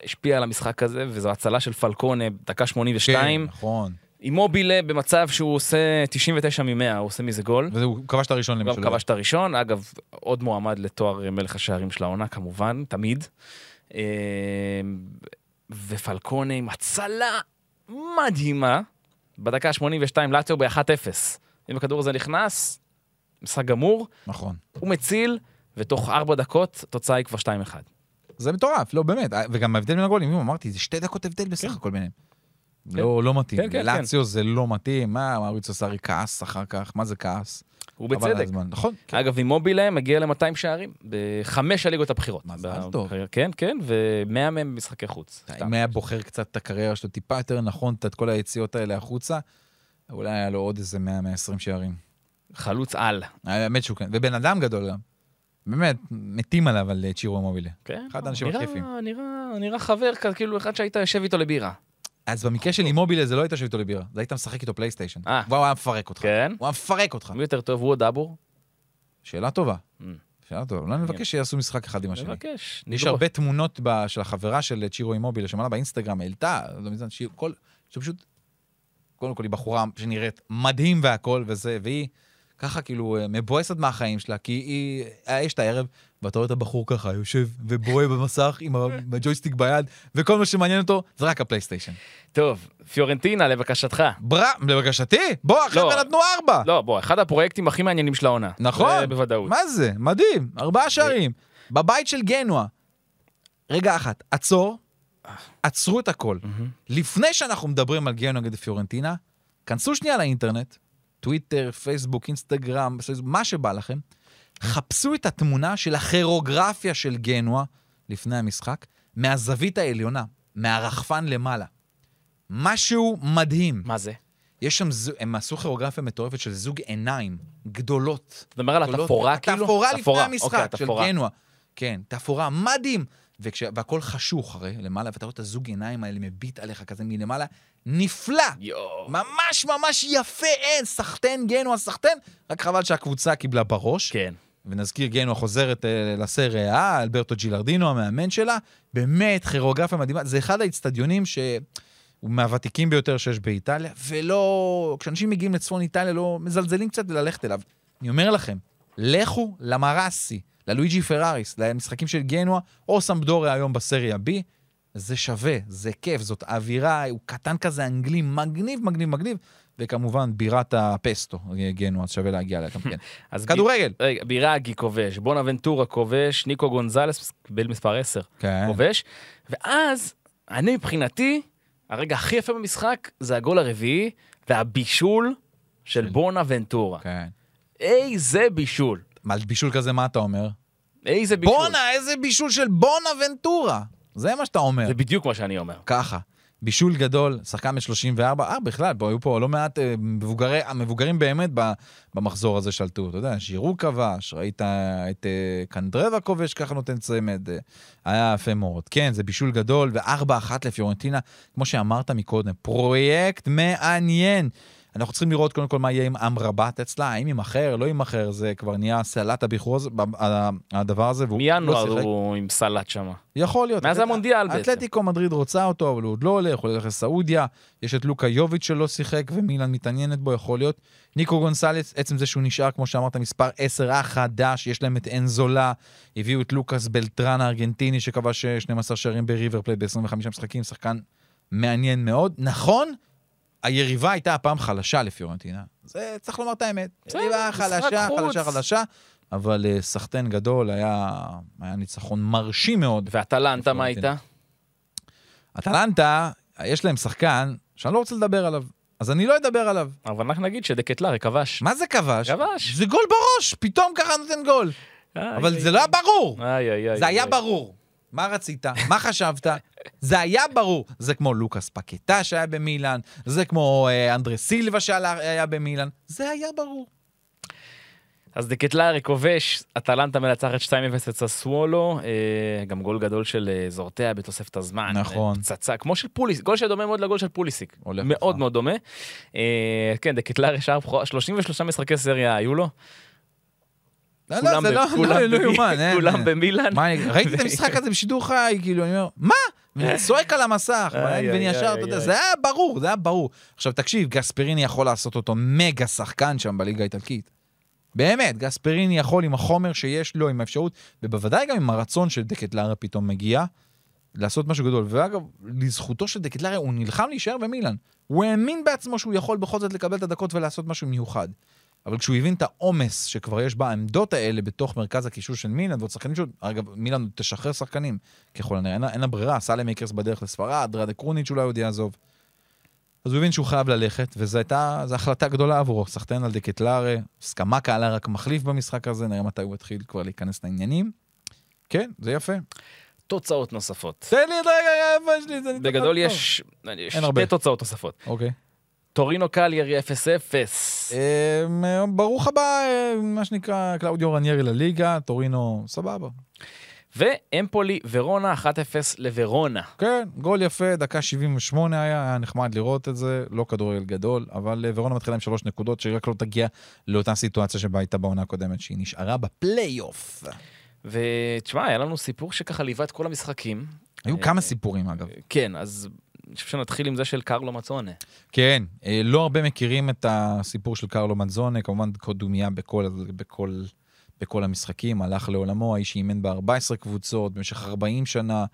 השפיע על המשחק הזה, וזו הצלה של פלקונה, דקה 82. כן, נכון. אימובילה במצב שהוא עושה 99 מ-100, הוא עושה מזה גול. והוא כבש את הראשון למי שלא יודע. כבש את הראשון, אגב, עוד מועמד לתואר מלך השערים של העונה, כמובן, תמיד. אה, ופלקונה עם הצלה מדהימה, בדקה ה-82 לאציו ב-1-0. אם הכדור הזה נכנס, משחק גמור, נכון. הוא מציל, ותוך ארבע דקות התוצאה היא כבר 2-1. זה מטורף, לא, באמת. וגם ההבדל בין הגולים, אם אמרתי, זה שתי דקות הבדל בסך הכל ביניהם. לא, לא מתאים. כן, כן, לאציו זה לא מתאים. מה, מאוריציו סארי כעס אחר כך? מה זה כעס? הוא בצדק. נכון. כן. אגב, אימובילה מגיע ל-200 שערים בחמש הליגות הבכירות. מזל ב- טוב. כן, כן, ו-100 מהם במשחקי חוץ. אם היה בוחר קצת את הקריירה שלו טיפה יותר נכון, את כל היציאות האלה החוצה, אולי היה לו עוד איזה 100-120 שערים. חלוץ על. האמת שהוא כן. ובן אדם גדול גם. באמת, מתים עליו על אה, צ'ירו מובילה. כן. אחד האנשים נראה- הכיפים. נראה, נראה חבר כזה, כאילו אחד שהיית יושב איתו לבירה. אז במקרה של אימובילה זה לא היית יושב איתו לבירה, זה היית משחק איתו פלייסטיישן. אה. והוא היה מפרק אותך. כן. הוא היה מפרק אותך. מי יותר טוב, הוא או דאבור? שאלה טובה. Mm. שאלה טובה. אולי נבקש שיעשו משחק אחד עם השני. מבקש. יש הרבה תמונות של החברה של צ'ירו אימובילה, שמעלה באינסטגרם, העלתה, לא מזמן. שפשוט... קודם כל היא בחורה שנראית מדהים והכל וזה, והיא ככה כאילו אה, מבואסת מהחיים שלה, כי היא... אה, יש את הערב, ואתה רואה את הבחור ככה, יושב ובוהה במסך עם הג'ויסטיק ביד, וכל מה שמעניין אותו זה רק הפלייסטיישן. טוב, פיורנטינה, לבקשתך. ברא, לבקשתי, בוא, החבר'ה לא. נתנו ארבע. לא, בוא, אחד הפרויקטים הכי מעניינים של העונה. נכון. זה בוודאות. מה זה? מדהים, ארבעה שערים. בבית של גנוע. רגע אחת, עצור, עצרו את הכל. לפני שאנחנו מדברים על גנוע נגד פיורנטינה, כנסו שנייה לאינטרנט, טוויטר, פייסבוק, אינסטגרם, מה שבא לכם, חפשו את התמונה של הכירוגרפיה של גנוע לפני המשחק, מהזווית העליונה, מהרחפן למעלה. משהו מדהים. מה זה? יש שם, הם עשו כירוגרפיה מטורפת של זוג עיניים גדולות. אתה מדבר על. התפאורה כאילו? התפאורה לפני המשחק אוקיי, של. גנוע. כן, תפאורה, מדהים. וכש... והכל חשוך הרי למעלה, ואתה רואה את הזוג עיניים האלה מביט עליך כזה מלמעלה, נפלא! יואו. ממש ממש יפה, אין, סחטיין, גנוע, סחטיין. רק חבל שהקבוצה קיבלה בראש. כן. ונזכיר, גנוע חוזרת אה, לסריה, אלברטו ג'ילרדינו, המאמן שלה. באמת, כירוגרפיה מדהימה. זה אחד האיצטדיונים ש... הוא מהוותיקים ביותר שיש באיטליה, ולא... כשאנשים מגיעים לצפון איטליה, לא מזלזלים קצת ללכת אליו. אני אומר לכם, לכו למרסי, ללואיג'י פראריס, למשחקים של גנוע, או סמבדוריה היום בסריה B. זה שווה, זה כיף, זאת אווירה, הוא קטן כזה אנגלי, מגניב, מגניב, מגניב. וכמובן, בירת הפסטו, גנוע, אז שווה להגיע אליה גם כן. אז ב- כדורגל. רגע, ביראגי כובש, בונה ונטורה כובש, ניקו גונזלס קיבל מספר 10 כן. כובש, ואז אני מבחינתי, הרגע הכי יפה במשחק זה הגול הרביעי והבישול של של- בונה ונטורה. כן. איזה בישול. מה, על בישול כזה, מה אתה אומר? איזה בישול. בואנה, איזה בישול של בונה ונטורה. זה מה שאתה אומר. זה בדיוק מה שאני אומר. ככה. בישול גדול, שחקן בן 34, אה, בכלל, פה היו פה לא מעט אה, מבוגרי, המבוגרים באמת ב- במחזור הזה שלטו. אתה יודע, שירו כבש, ראית את אה, קנדרבה כובש, ככה נותן צמד, אה, היה יפה מאוד. כן, זה בישול גדול, וארבע אחת לפיורנטינה, כמו שאמרת מקודם, פרויקט מעניין. אנחנו צריכים לראות קודם כל מה יהיה עם אמרבת אצלה, האם יימכר, לא יימכר, זה כבר נהיה סלט הבכרוז, ב- ה- הדבר הזה, לא מינואר שיחק. הוא עם סלט שם. יכול להיות. מאז המונדיאל בעצם. אתלטיקו מדריד רוצה אותו, אבל הוא עוד לא הולך, הוא הולך לסעודיה. יש את לוקה יוביץ' שלא שיחק ומילן מתעניינת בו, יכול להיות. ניקו גונסלס, עצם זה שהוא נשאר, כמו שאמרת, מספר 10 החדש, יש להם את אנזולה, הביאו את לוקאס בלטרן הארגנטיני שכבש 12 שערים בריבר פלייט ב-25 משחקים, שחקן מעניין מאוד. נכון, היריבה הייתה הפעם חלשה לפיורנטינה. זה, צריך לומר את האמת. בסדר, יריבה חלשה. חלשה, חלשה. אבל אה, סחטיין גדול, היה, היה ניצחון מרשים מאוד. ואטלנטה מה. הייתה? אטלנטה, יש להם שחקן שאני לא רוצה לדבר עליו, אז אני לא אדבר עליו. אבל רק נגיד שדקטלרי כבש. מה זה כבש? כבש. זה גול בראש, פתאום ככה נותן גול. אבל זה לא היה ברור. זה היה. ברור. מה רצית? מה חשבת? זה היה ברור. זה כמו לוקאס פקטה שהיה במילאן, זה כמו אה, אנדרה סילבה שהיה במילאן, זה היה ברור. אז דקטלרי כובש, אטלנטה מנצחת 2-0 את ססוולו, אה, גם גול גדול של אה, זורטיה בתוספת הזמן. נכון. אה, פצצה, כמו של פוליסיק, גול שדומה מאוד לגול של פוליסיק. מאוד לך. מאוד דומה. אה, כן, דקטלרי שער בכורה, 33 משחקי סריה היו לו. לא, לא, זה לא, לא, לא יאומן. כולם. במילאן. ראיתי את המשחק הזה בשידור חי, כאילו, אני אומר, מה? ואני צועק על המסך, איי, ישר, אתה יודע. זה היה ברור, זה היה ברור. עכשיו, תקשיב, גספריני יכול לעשות אותו מגה שחקן שם בליגה האיטלקית. באמת, גספריני יכול עם החומר שיש לו, עם האפשרות, ובוודאי גם עם הרצון של דה קטלארה פתאום מגיע, לעשות משהו גדול. ואגב, לזכותו של דה קטלארה, הוא נלחם להישאר במילאן. הוא האמין בעצמו שהוא יכול בכל זאת לקבל את הדקות ולעשות משהו מיוחד. אבל כשהוא הבין את העומס שכבר יש בעמדות האלה בתוך מרכז הקישור של מילאן, ועוד שחקנים שלו, אגב, מילאן תשחרר שחקנים, ככל הנראה, אין אין לה ברירה, סאלמאקרס בדרך לספרד, ראדה קרוניץ' אולי עוד יעזוב. אז הוא הבין שהוא חייב ללכת, וזו הייתה, זו החלטה גדולה עבורו. סחטיין על דקטלרה, סקמקה עלה רק מחליף במשחק הזה, נראה מתי הוא יתחיל כבר להיכנס לעניינים. כן, זה יפה. תוצאות נוספות. תן לי את רגע, בגדול. יש. שתי תוצאות נוספות. אוקיי. טורינו קליירי 0-0. אה, ברוך הבא, אה, מה שנקרא, קלאודיו רניירי לליגה, טורינו, סבבה. ואמפולי ורונה 1-0 לוורונה. כן, גול יפה, דקה 78 היה, היה נחמד לראות את זה, לא כדורגל גדול, אבל אה, ורונה מתחילה עם שלוש נקודות, שרק לא תגיע לאותה סיטואציה שבה הייתה בעונה הקודמת, שהיא נשארה בפלייאוף. ותשמע, היה לנו סיפור שככה ליווה את כל המשחקים. היו אה, כמה סיפורים אגב. כן, אז אני חושב שנתחיל עם זה של קרלו מצונה. כן, אה, לא הרבה מכירים את הסיפור של קרלו מנזונה, כמובן קודומיה בכל, בכל, בכל המשחקים, הלך לעולמו, האיש שאימן ב-14 קבוצות במשך 40 שנה,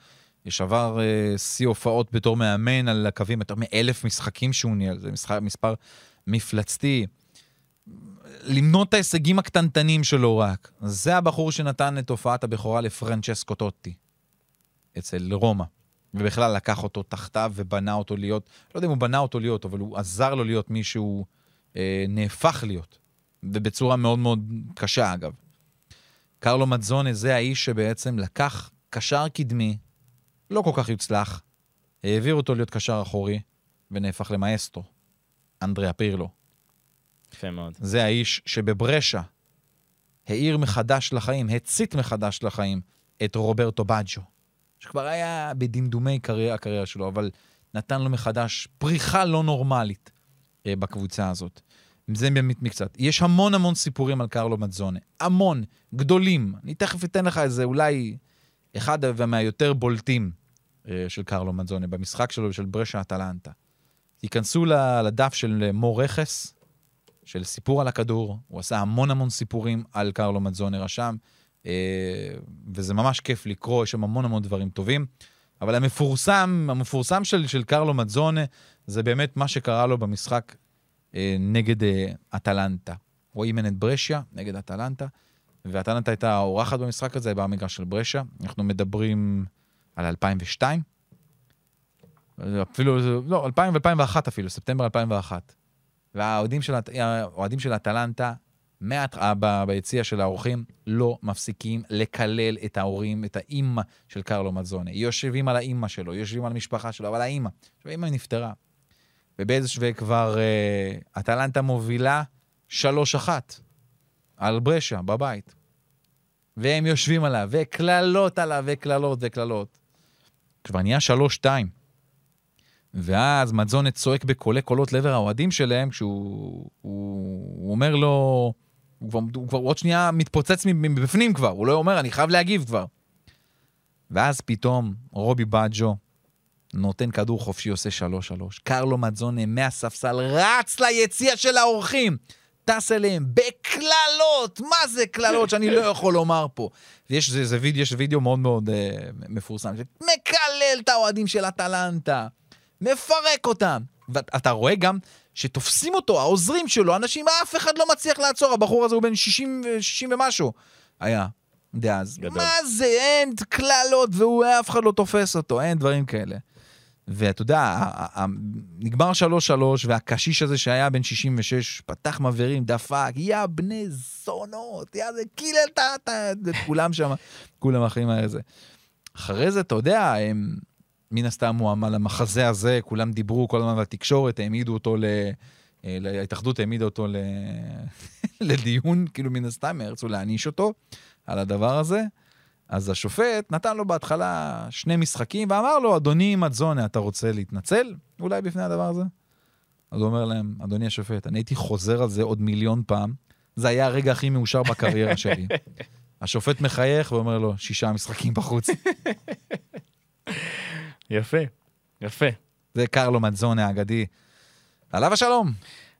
שבר אה, שיא הופעות בתור מאמן על הקווים, יותר מאלף משחקים שהוא ניהל, זה משחק, מספר מפלצתי. למנות את ההישגים הקטנטנים שלו רק. זה הבחור שנתן את הופעת הבכורה לפרנצ'סקו טוטי, אצל רומא. ובכלל לקח אותו תחתיו ובנה אותו להיות, לא יודע אם הוא בנה אותו להיות, אבל הוא עזר לו להיות מי שהוא אה, נהפך להיות, ובצורה מאוד מאוד קשה אגב. קרלו מצזונה זה האיש שבעצם לקח קשר קדמי, לא כל כך יוצלח, העביר אותו להיות קשר אחורי, ונהפך למאסטרו, אנדריה פירלו. יפה מאוד. זה האיש שבברשה האיר מחדש לחיים, הצית מחדש לחיים את רוברטו בג'ו, שכבר היה בדמדומי קריירה, הקריירה שלו, אבל נתן לו מחדש פריחה לא נורמלית אה, בקבוצה הזאת. זה באמת מקצת. יש המון המון סיפורים על קרלו מצזונה, המון, גדולים. אני תכף אתן לך איזה אולי אחד מהיותר בולטים אה, של קרלו מצזונה במשחק שלו ושל ברשה אטלנטה. תיכנסו לדף של מור רכס, של סיפור על הכדור, הוא עשה המון המון סיפורים על קרלו מצזונה רשם, וזה ממש כיף לקרוא, יש שם המון המון דברים טובים. אבל המפורסם, המפורסם של, של קרלו מצזונה, זה באמת מה שקרה לו במשחק אה, נגד אה, אטלנטה. אימן את ברשיה נגד אטלנטה, ואטלנטה הייתה האורחת במשחק הזה במגרש של ברשיה. אנחנו מדברים על 2002. אפילו, לא, 2000 ו-2001 אפילו, ספטמבר 2001. והאוהדים של, של אטלנטה, מהת- אה, ב- ביציע של האורחים, לא מפסיקים לקלל את ההורים, את האימא של קרלו מצזונה. יושבים על האימא שלו, יושבים על המשפחה שלו, אבל האימא. עכשיו, האימא נפטרה. ובאיזה שווה כבר אה, אטלנטה מובילה 3-1 על ברשה בבית. והם יושבים עליו, וקללות עליו, וקללות וקללות. כבר נהיה 3-2. ואז מצזונה צועק בקולי קולות לעבר האוהדים שלהם, כשהוא הוא, הוא אומר לו, הוא כבר, הוא כבר עוד שנייה מתפוצץ מבפנים כבר, הוא לא אומר, אני חייב להגיב כבר. ואז פתאום רובי בג'ו נותן כדור חופשי, עושה 3-3. קרלו מצזונה מהספסל רץ ליציע של האורחים, טס אליהם בקללות, מה זה קללות שאני לא יכול לומר פה. ויש זה, זה וידאו, יש וידאו מאוד מאוד אה, מפורסם, מקלל את האוהדים של אטלנטה, מפרק אותם. ואתה רואה גם שתופסים אותו, העוזרים שלו, אנשים, אף אחד לא מצליח לעצור, הבחור הזה הוא בן 60, ו- 60 ומשהו היה דאז. גדול. מה זה, אין קללות, והוא, אף אחד לא תופס אותו, אין דברים כאלה. ואתה יודע, נגמר 3-3, והקשיש הזה שהיה בן 66, פתח מבערים, דפק, יא בני זונות, יא זה קילל את כולם שם, כולם אחים זה. אחרי זה, אתה יודע, הם, מן הסתם הוא עמל המחזה הזה, כולם דיברו כל הזמן בתקשורת, העמידו אותו ל... אה, ההתאחדות העמידה אותו ל... לדיון, כאילו מן הסתם, רצו להעניש אותו על הדבר הזה. אז השופט נתן לו בהתחלה שני משחקים ואמר לו, אדוני מדזונה, אתה רוצה להתנצל אולי בפני הדבר הזה? אז הוא אומר להם, אדוני השופט, אני הייתי חוזר על זה עוד מיליון פעם, זה היה הרגע הכי מאושר בקריירה שלי. השופט מחייך ואומר לו, שישה משחקים בחוץ. יפה, יפה. זה קרלו מדזונה האגדי. עליו השלום.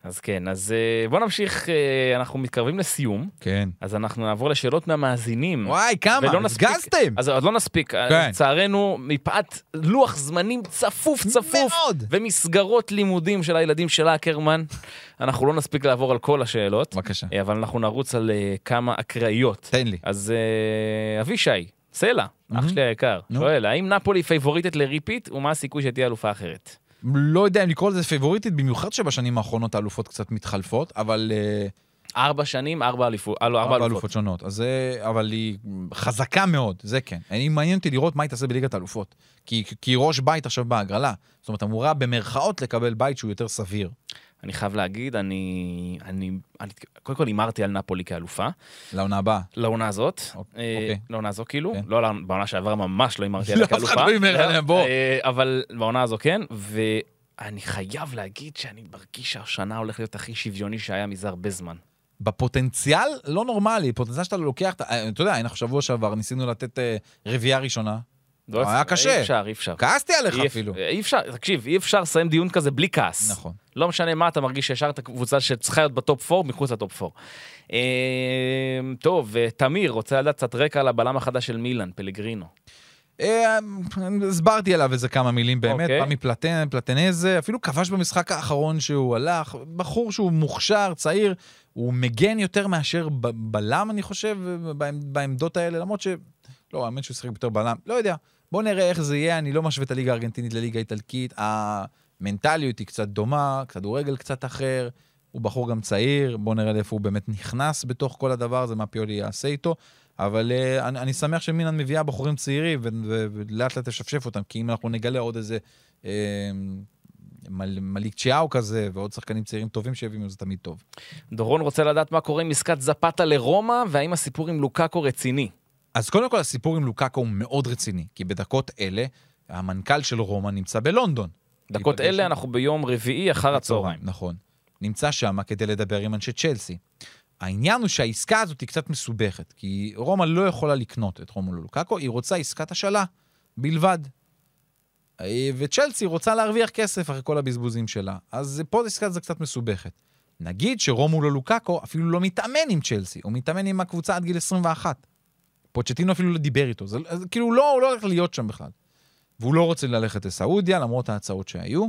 אז כן, אז אה, בוא נמשיך, אה, אנחנו מתקרבים לסיום, כן. אז אנחנו נעבור לשאלות מהמאזינים. וואי, כמה, הפגזתם. אז עוד לא נספיק, כן. לצערנו, מפאת לוח זמנים צפוף צפוף, מאוד. ומסגרות לימודים של הילדים של אקרמן, אנחנו לא נספיק לעבור על כל השאלות, בבקשה. אה, אבל אנחנו נרוץ על אה, כמה אקראיות. תן לי. אז אה, אבישי, סלע, אח שלי היקר. שואל, האם נפולי פייבוריטית ל repeat, ומה הסיכוי שתהיה אלופה אחרת? לא יודע אם לקרוא לזה פייבוריטית, במיוחד שבשנים האחרונות האלופות קצת מתחלפות, אבל... אה, ארבע שנים, ארבע אליפות, אה, לא, ארבע ארבע אלופות. אלופות שונות. אז זה, אבל היא חזקה מאוד, זה כן. אני מעניין אותי לראות מה היא תעשה בליגת האלופות. כי, כי ראש בית עכשיו בהגרלה. זאת אומרת, אמורה במרכאות לקבל בית שהוא יותר סביר. אני חייב להגיד, אני, אני, אני קודם כל הימרתי על נפולי כאלופה, לעונה הבאה. לעונה הזאת, אוקיי. אה. לעונה הזו כאילו, כן. לא בעונה שעברה ממש לא הימרתי לא, עליה אף אחד כאלופה, לא הימר עליה, בוא. אה, אבל בעונה הזו כן, ואני חייב להגיד שאני מרגיש שהשנה הולך להיות הכי שוויוני שהיה מזה הרבה זמן. בפוטנציאל לא נורמלי, פוטנציאל שאתה לוקח, אתה אתה יודע, אנחנו שבוע שעבר ניסינו לתת אה, רביעייה ראשונה. לא היה קשה. אי אפשר, אי אפשר. כעסתי עליך אי- אפילו. אי אפשר, תקשיב, אי אפשר לסיים דיון כזה בלי כעס. נכון. לא משנה מה, אתה מרגיש שישר את הקבוצה שצריכה להיות בטופ 4, מחוץ לטופ 4. אה, טוב, אה, תמיר רוצה לדעת קצת רקע על הבלם החדש של מילאן, פלגרינו. אה, הסברתי עליו איזה כמה מילים באמת, אוקיי. בא מפלטן, פלטנזה, אפילו כבש במשחק האחרון שהוא הלך, בחור שהוא מוכשר, צעיר, הוא מגן יותר מאשר ב- בלם, אני חושב, בעמ- בעמדות האלה, למרות ש... לא, האמת שהוא שיחק יותר בלם, לא יודע. בואו נראה איך זה יהיה, אני לא משווה את הליגה הארגנטינית לליגה האיטלקית, המנטליות היא קצת דומה, כדורגל קצת אחר, הוא בחור גם צעיר, בואו נראה לאיפה הוא באמת נכנס בתוך כל הדבר הזה, מה פיולי יעשה איתו. אבל uh, אני, אני שמח שמילן מביאה בחורים צעירים ולאט לאט תשפשף אותם, כי אם אנחנו נגלה עוד איזה uh, מל, מליק צ'יאו כזה ועוד שחקנים צעירים טובים שיביאו, זה תמיד טוב. דורון רוצה לדעת מה קורה עם עסקת זפתה לרומא, והאם הסיפור עם לוקאקו רציני. אז קודם כל הסיפור עם לוקאקו הוא מאוד רציני, כי בדקות אלה המנכ"ל של רומא נמצא בלונדון. דקות אלה עם- אנחנו ביום רביעי אחר הצהריים. נכון. נמצא שם כדי לדבר עם אנשי צ'לסי. העניין הוא שהעסקה הזאת היא קצת מסובכת, כי רומא לא יכולה לקנות את רומולו לוקאקו, היא רוצה עסקת השאלה בלבד. וצ'לסי רוצה להרוויח כסף אחרי כל הבזבוזים שלה. אז פה עסקה זה קצת מסובכת. נגיד שרומולו לוקאקו אפילו לא מתאמן עם צ'לסי, הוא מתאמן עם הקבוצה עד גיל 21. פוצ'טינו אפילו לא דיבר איתו, זה, זה כאילו לא, הוא לא הולך להיות שם בכלל. והוא לא רוצה ללכת לסעודיה, למרות ההצעות שהיו.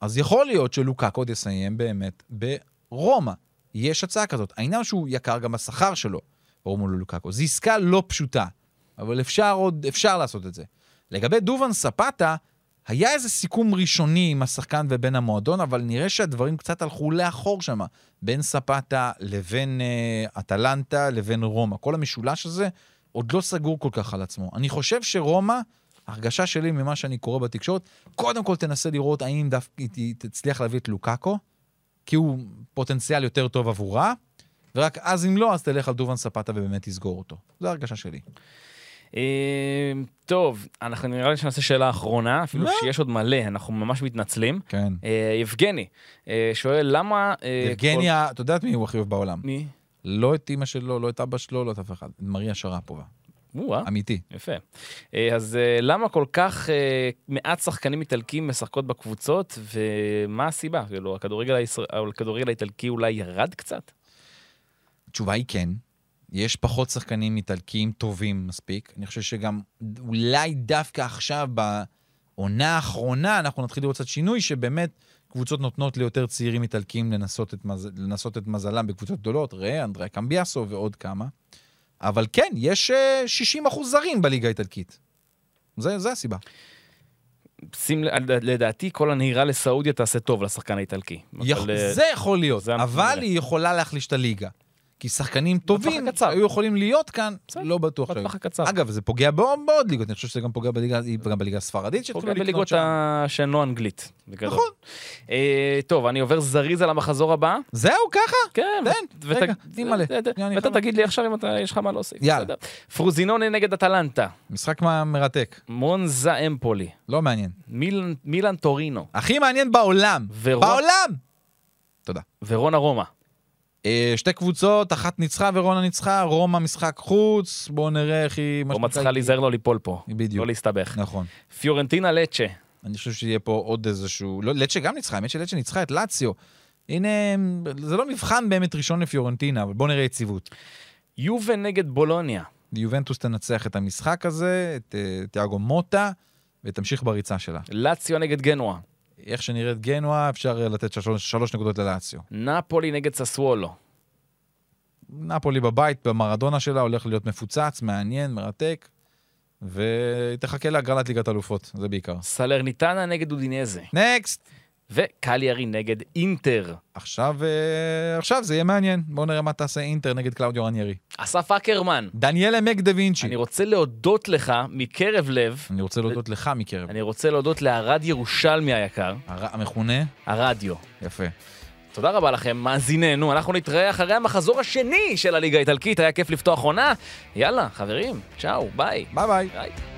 אז יכול להיות שלוקאקו עוד יסיים באמת ברומא. יש הצעה כזאת. העניין הוא שהוא יקר גם בשכר שלו, רומולו לוקאקו. זו עסקה לא פשוטה, אבל אפשר עוד, אפשר לעשות את זה. לגבי דובן ספטה, היה איזה סיכום ראשוני עם השחקן ובין המועדון, אבל נראה שהדברים קצת הלכו לאחור שם, בין ספטה לבין uh, אטלנטה לבין רומא. כל המשולש הזה עוד לא סגור כל כך על עצמו. אני חושב שרומא, הרגשה שלי ממה שאני קורא בתקשורת, קודם כל תנסה לראות האם דווקא היא תצליח להביא את לוקאקו, כי הוא פוטנציאל יותר טוב עבורה, ורק אז אם לא, אז תלך על דובן ספטה ובאמת תסגור אותו. זו ההרגשה שלי. אה, טוב, אנחנו נראה לי שנעשה שאלה אחרונה, אפילו לא. שיש עוד מלא, אנחנו ממש מתנצלים. כן. אה, יבגני אה, שואל למה... אה, יבגניה, אתה יודעת מי הוא הכי אוהב בעולם? מי? לא את אימא שלו, לא את אבא שלו, לא את אף אחד. את מריה שרפובה. אמיתי. יפה. אה, אז אה, למה כל כך אה, מעט שחקנים איטלקים משחקות בקבוצות, ומה הסיבה? כאילו, הכדורגל הישראל- הכדורגל האיטלקי אולי ירד קצת? התשובה היא כן. יש פחות שחקנים איטלקיים טובים מספיק. אני חושב שגם אולי דווקא עכשיו, בעונה האחרונה, אנחנו נתחיל לראות קצת שינוי, שבאמת קבוצות נותנות ליותר צעירים איטלקיים לנסות את, מז... לנסות את מזלם בקבוצות גדולות, ראה, אנדריה קמביאסו ועוד כמה. אבל כן, יש אה, 60 אחוז זרים בליגה האיטלקית. זה, זה הסיבה. שים, לדעתי כל הנהירה לסעודיה תעשה טוב לשחקן האיטלקי. יכ- אבל, אה, זה יכול להיות, זה אבל. היא יכולה להחליש את הליגה. כי שחקנים טובים. היו יכולים להיות כאן, לא בטוח. בטווח. הקצר. אגב, זה פוגע בעוד ליגות, אני חושב שזה גם פוגע בליגה, הספרדית, פוגע בליגות. ה- שאינו אנגלית. נכון. אה, טוב, אני עובר זריז על המחזור הבא. זהו, ככה? כן. תן, רגע, יאני, ואתה. תגיד לי עכשיו אם יש לך מה להוסיף. יאללה. בסדר. פרוזינונה נגד אטלנטה. משחק מרתק, מונזה אמפולי. לא מעניין. מילאן טורינו. הכי מעניין בעולם. בעולם! תודה. ורונה רומא. אה, שתי קבוצות, אחת ניצחה ורונה ניצחה, רומא משחק חוץ, בואו נראה איך היא... רומא צריכה להיזהר לא ליפול פה. בדיוק. לא להסתבך. נכון. פיורנטינה לצ'ה. אני חושב שיהיה פה עוד איזשהו... לא, לצ'ה גם ניצחה, האמת שלצ'ה ניצחה את לאציו. הנה, זה לא מבחן באמת ראשון לפיורנטינה, אבל בואו נראה יציבות. יובה נגד בולוניה. יובנטוס תנצח את המשחק הזה, את אה, תיאגו מוטה, ותמשיך בריצה שלה. לאציו נגד גנואה. איך שנראית גנואה, אפשר אה, לתת שלוש, שלוש נקודות ללאציו. נפולי נגד ססוולו. נפולי בבית, במראדונה שלה, הולך להיות מפוצץ, מעניין, מרתק, ותחכה להגרלת ליגת אלופות, זה בעיקר. סלרניטנה נגד אודינזה. Next! וקליארי נגד אינטר. עכשיו, אה, עכשיו זה יהיה מעניין. בואו נראה מה תעשה אינטר נגד קלאודיו רניירי. אסף אקרמן. דניאלה מק דה וינצ'י. אני רוצה להודות לך מקרב לב. אני רוצה להודות לך מקרב. אני רוצה להודות לערד ירושלמי היקר, הר- המכונה? הרדיו. יפה. תודה רבה לכם, מאזינינו. אנחנו נתראה אחרי המחזור השני של הליגה האיטלקית. היה כיף לפתוח עונה. יאללה, חברים, צ'או, bye. Bye bye. Bye.